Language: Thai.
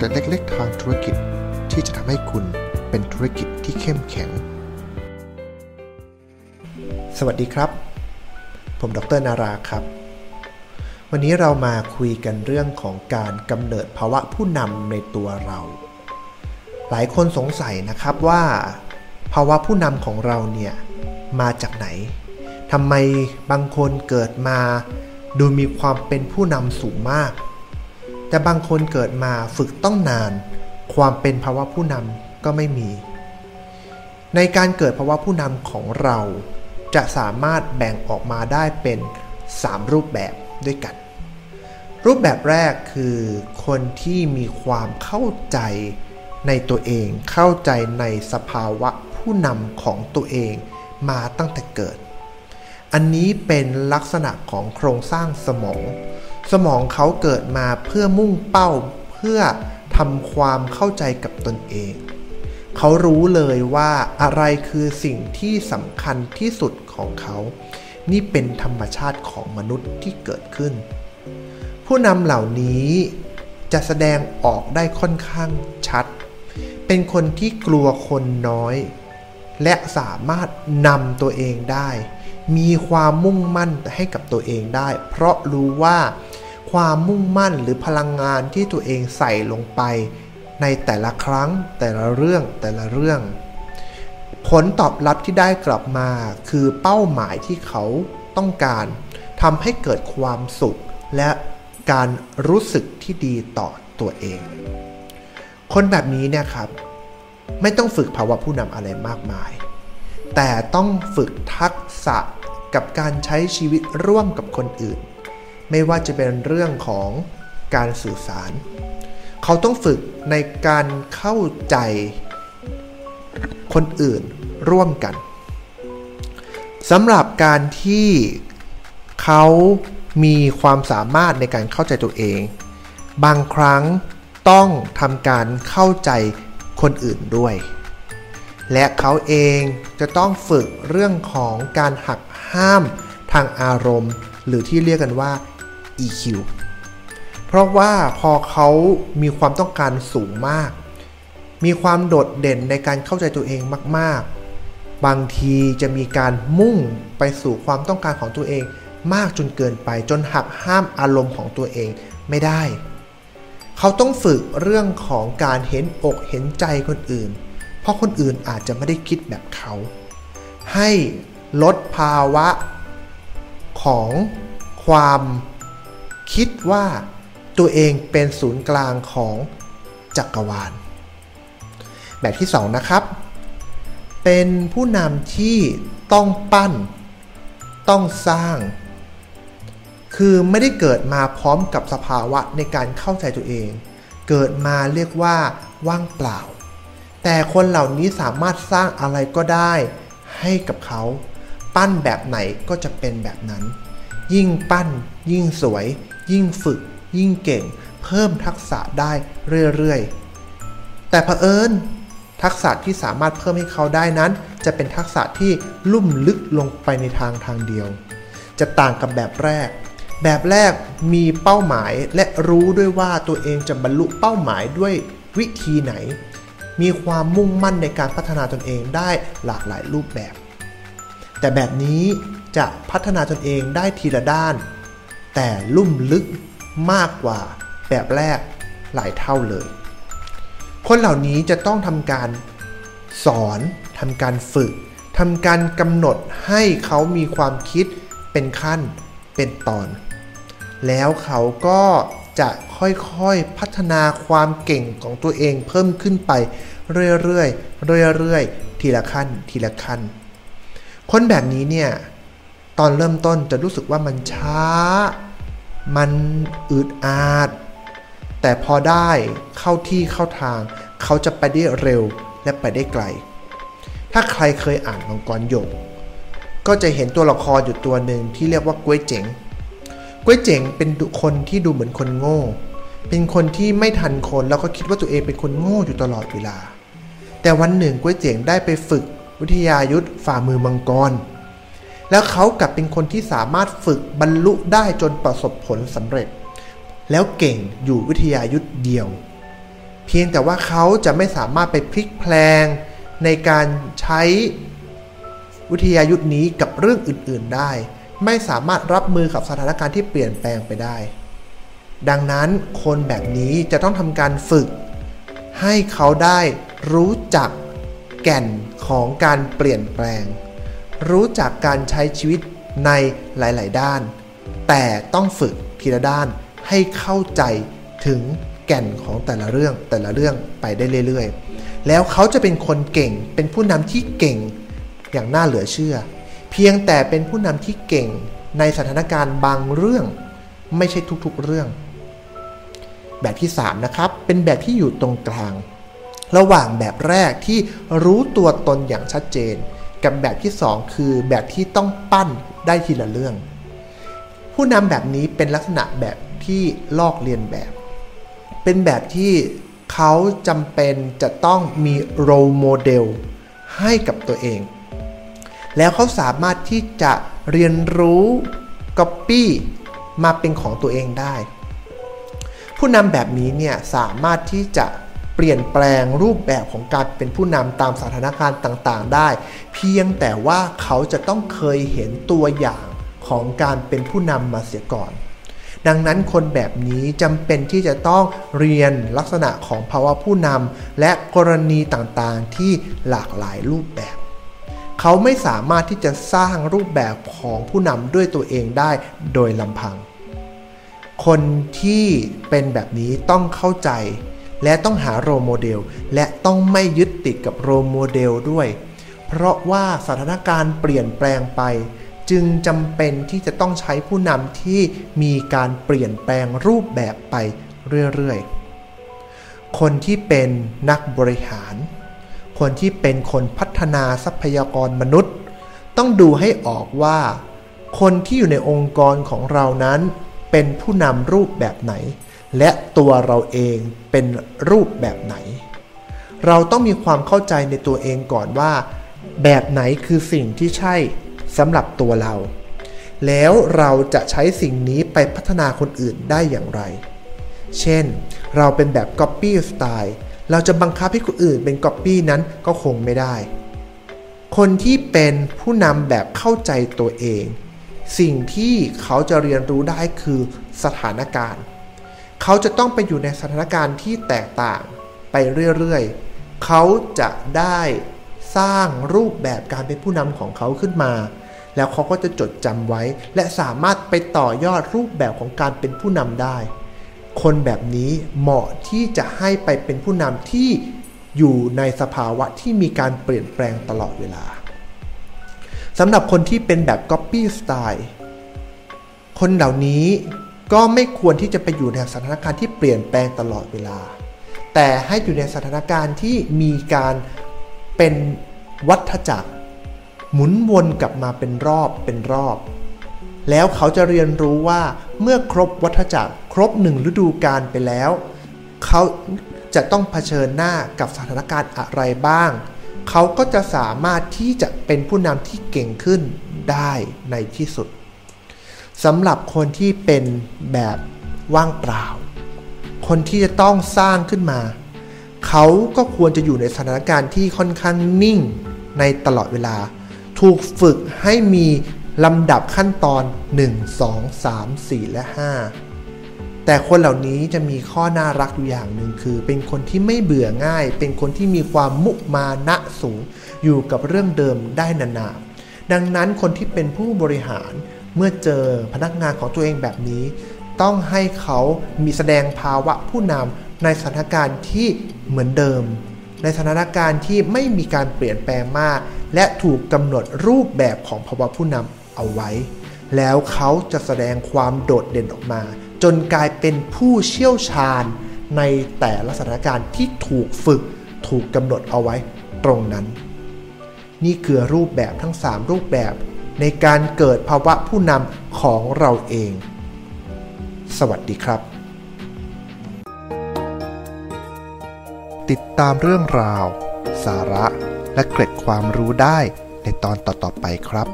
เกร็ดเล็กๆทางธุรกิจที่จะทำให้คุณเป็นธุรกิจที่เข้มแข็ง สวัสดีครับ ผมดรนาราครับ วันนี้เรามาคุยกันเรื่องของการกำเนิดภาวะผู้นำในตัวเรา หลายคนสงสัยนะครับว่า ภาวะผู้นำของเราเนี่ยมาจากไหนทำไมบางคนเกิดมา ดูมีความเป็นผู้นำสูงมาก แต่บางคนเกิดมาฝึกต้องนาน ความเป็นภาวะผู้นำก็ไม่มี ในการเกิดภาวะผู้นำของเราจะสามารถแบ่งออกมาได้เป็น 3 รูปแบบด้วยกัน รูปแบบแรกคือคนที่มีความเข้าใจในตัวเอง เข้าใจในสภาวะผู้นำของตัวเองมาตั้งแต่เกิด อันนี้เป็นลักษณะของโครงสร้างสมอง สมองเขาเกิดมาเพื่อมุ่งเป้าเพื่อทำความเข้าใจกับตนเอง เขารู้เลยว่าอะไรคือสิ่งที่สำคัญที่สุดของเขา นี่เป็นธรรมชาติของมนุษย์ที่เกิดขึ้น ผู้นำเหล่านี้จะแสดงออกได้ค่อนข้างชัด เป็นคนที่กลัวคนน้อย และสามารถนำตัวเองได้ มีความมุ่งมั่นให้กับตัวเองได้ เพราะรู้ว่า ความมุ่งมั่นหรือพลังงานที่ตัวเองใส่ลงไป ในแต่ละครั้งแต่ละเรื่องแต่ละเรื่อง ผลตอบรับที่ได้กลับมาคือเป้าหมายที่เขาต้องการทำให้เกิดความสุข และการรู้สึกที่ดีต่อตัวเอง คนแบบนี้เนี่ยครับไม่ต้องฝึกภาวะผู้นำอะไรมากมาย แต่ต้องฝึกทักษะกับการใช้ชีวิตร่วมกับคนอื่น ไม่ว่าจะเป็นเรื่องของการสื่อสาร เขาต้องฝึกในการเข้าใจคนอื่นร่วมกันสำหรับการที่เขามีความสามารถในการเข้าใจตัวเอง บางครั้งต้องทำการเข้าใจคนอื่นด้วย และเขาเองจะต้องฝึกเรื่องของการหักห้ามทางอารมณ์ หรือที่เรียกกันว่า EQ เพราะว่าพอเขามีความต้องการสูงมาก มีความโดดเด่นในการเข้าใจตัวเองมาก ๆ บางทีจะมีการมุ่งไปสู่ความต้องการของตัวเองมากจนเกินไปจนหักห้ามอารมณ์ของตัวเองไม่ได้ เขาต้องฝึกเรื่องของการเห็นอกเห็นใจคนอื่น เพราะคนอื่นอาจจะไม่ได้คิดแบบเขา ให้ลดภาวะของความ คิดว่าตัวเองเป็นศูนย์กลางของจักรวาล แบบที่ 2 นะครับ เป็นผู้นำที่ต้องปั้น ต้องสร้าง คือไม่ได้เกิดมาพร้อมกับสภาวะในการเข้าใจตัวเอง เกิดมาเรียกว่าว่างเปล่า แต่คนเหล่านี้สามารถสร้างอะไรก็ได้ให้กับเขา ปั้นแบบไหนก็จะเป็นแบบนั้น ยิ่งปั้นยิ่งสวย ยิ่งฝึก ยิ่งเก่ง เพิ่มทักษะได้เรื่อยๆ แต่เผอิญทักษะที่สามารถเพิ่มให้เขาได้นั้น จะเป็นทักษะที่ลุ่มลึกลงไปในทางทางเดียว จะต่างกับแบบแรก แบบแรกมีเป้าหมายและรู้ด้วยว่าตัวเองจะบรรลุเป้าหมายด้วยวิธีไหน มีความมุ่งมั่นในการพัฒนาตนเองได้หลากหลายรูปแบบ แต่แบบนี้จะพัฒนาตนเองได้ทีละด้าน แต่ลุ่มลึกมากกว่าแบบแรกหลายเท่าเลย คนเหล่านี้จะต้องทำการสอนทำการฝึกทำการกำหนดให้เขามีความคิดเป็นขั้นเป็นตอน แล้วเขาก็จะค่อยๆพัฒนาความเก่งของตัวเองเพิ่มขึ้นไปเรื่อยๆเรื่อยๆทีละขั้นทีละขั้น คนแบบนี้เนี่ยตอนเริ่มต้นจะรู้สึกว่ามันช้า มันอึดอาดแต่พอได้เข้าที่เข้าทาง เขาจะไปได้เร็วและไปได้ไกล ถ้าใครเคยอ่านมังกรหยก ก็จะเห็นตัวละครอยู่ตัวหนึ่งที่เรียกว่าก้วยเจ๋งก้วยเจ๋งเป็นคนที่ดูเหมือนคนโง่ เป็นคนที่ไม่ทันคนแล้วก็คิดว่าตัวเองเป็นคนโง่อยู่ตลอดเวลา แต่วันหนึ่งก้วยเจ๋งได้ไปฝึกวิทยายุทธฝ่ามือมังกร แล้วเขากลับเป็นคนที่สามารถฝึกบรรลุได้จนประสบผลสำเร็จ แล้วเก่งอยู่วิทยายุทธเดียว เพียงแต่ว่าเขาจะไม่สามารถไปพลิกแพลงในการใช้วิทยายุทธนี้กับเรื่องอื่นๆได้ ไม่สามารถรับมือกับสถานการณ์ที่เปลี่ยนแปลงไปได้ ดังนั้นคนแบบนี้จะต้องทำการฝึก ให้เขาได้รู้จักแก่นของการเปลี่ยนแปลง รู้จักการใช้ชีวิตในหลาย ๆ ด้าน แต่ต้องฝึกทีละด้านให้เข้าใจถึงแก่นของแต่ละเรื่องแต่ละเรื่องไปได้เรื่อย ๆ แล้วเขาจะเป็นคนเก่ง เป็นผู้นำที่เก่งอย่างน่าเหลือเชื่อ เพียงแต่เป็นผู้นำที่เก่งในสถานการณ์บางเรื่อง ไม่ใช่ทุกๆเรื่อง แบบที่ 3 นะครับ เป็นแบบที่อยู่ตรงกลาง ระหว่างแบบแรกที่รู้ตัวตนอย่างชัดเจน กับแบบที่ 2 คือแบบที่ต้องปั้นได้ทีละเรื่อง ผู้นำแบบนี้เป็นลักษณะแบบที่ลอกเลียนแบบ เป็นแบบที่เขาจำเป็นจะต้องมีโรโมเดลให้กับตัวเอง แล้วเขาสามารถที่จะเรียนรู้ Copy มาเป็นของตัวเองได้ ผู้นำแบบนี้เนี่ยสามารถที่จะ เปลี่ยนแปลงรูปแบบของการเป็นผู้นำตามสถานการณ์ต่างๆ ได้ เพียงแต่ว่าเขาจะต้องเคยเห็นตัวอย่างของการเป็นผู้นำมาเสียก่อน ดังนั้นคนแบบนี้จำเป็นที่จะต้องเรียนลักษณะของภาวะผู้นำและกรณีต่างๆ ที่หลากหลายรูปแบบ เขาไม่สามารถที่จะสร้างรูปแบบของผู้นำด้วยตัวเองได้โดยลำพัง คนที่เป็นแบบนี้ต้องเข้าใจ และต้องหา role model และต้องไม่ยึดติดกับ role model ด้วย เพราะว่าสถานการณ์เปลี่ยนแปลงไป จึงจำเป็นที่จะต้องใช้ผู้นำที่มีการเปลี่ยนแปลงรูปแบบไปเรื่อยๆ คนที่เป็นนักบริหาร คนที่เป็นคนพัฒนาทรัพยากรมนุษย์ ต้องดูให้ออกว่า คนที่อยู่ในองค์กรของเรานั้น เป็นผู้นำรูปแบบไหน และตัวเราเองเป็นรูปแบบไหน เราต้องมีความเข้าใจในตัวเองก่อนว่า แบบไหนคือสิ่งที่ใช่สำหรับตัวเรา แล้วเราจะใช้สิ่งนี้ไปพัฒนาคนอื่นได้อย่างไร เช่น เราเป็นแบบ Copy Style เราจะบังคับให้คนอื่นเป็นก๊อปปี้นั้นก็คงไม่ได้ คนที่เป็นผู้นำแบบเข้าใจตัวเอง สิ่งที่เขาจะเรียนรู้ได้คือสถานการณ์ เขาจะต้องไปอยู่ในสถานการณ์ที่แตกต่างไปเรื่อยๆ เขาจะได้สร้างรูปแบบการเป็นผู้นำของเขาขึ้นมา แล้วเขาก็จะจดจำไว้ และสามารถไปต่อยอดรูปแบบของการเป็นผู้นำได้ คนแบบนี้เหมาะที่จะให้ไปเป็นผู้นำที่อยู่ในสภาวะที่มีการเปลี่ยนแปลงตลอดเวลาสำหรับคนที่เป็นแบบ Copy Style คนเหล่านี้ ก็ไม่ควรที่จะไปอยู่ในสถานการณ์ที่เปลี่ยนแปลงตลอดเวลา แต่ให้อยู่ในสถานการณ์ที่มีการเป็นวัฏจักร หมุนวนกลับมาเป็นรอบเป็นรอบ แล้วเขาจะเรียนรู้ว่าเมื่อครบวัฏจักรครบหนึ่งฤดูกาลไปแล้ว เขาจะต้องเผชิญหน้ากับสถานการณ์อะไรบ้าง เขาก็จะสามารถที่จะเป็นผู้นำที่เก่งขึ้นได้ในที่สุด สำหรับคนที่เป็นแบบว่างเปล่า คนที่จะต้องสร้างขึ้นมา เขาก็ควรจะอยู่ในสถานการณ์ที่ค่อนข้างนิ่งในตลอดเวลา ถูกฝึกให้มีลำดับขั้นตอน 1 2 3 4 และ 5 แต่คนเหล่านี้จะมีข้อน่ารักอยู่อย่างหนึ่งคือ เป็นคนที่ไม่เบื่อง่าย เป็นคนที่มีความมุมานะสูง อยู่กับเรื่องเดิมได้นานๆดังนั้นคนที่เป็นผู้บริหาร เมื่อเจอพนักงานของตัวเองแบบนี้ ต้องให้เขามีแสดงภาวะผู้นำในสถานการณ์ที่เหมือนเดิม ในสถานการณ์ที่ไม่มีการเปลี่ยนแปลงมาก และถูกกำหนดรูปแบบของภาวะผู้นำเอาไว้ แล้วเขาจะแสดงความโดดเด่นออกมา จนกลายเป็นผู้เชี่ยวชาญในแต่ละสถานการณ์ที่ถูกฝึกถูกกำหนดเอาไว้ตรงนั้น นี่คือรูปแบบทั้ง 3 รูปแบบ ในการเกิดภาวะผู้นำของเราเอง สวัสดีครับ ติดตามเรื่องราว สาระและเกร็ดความรู้ได้ในตอนต่อๆไปครับ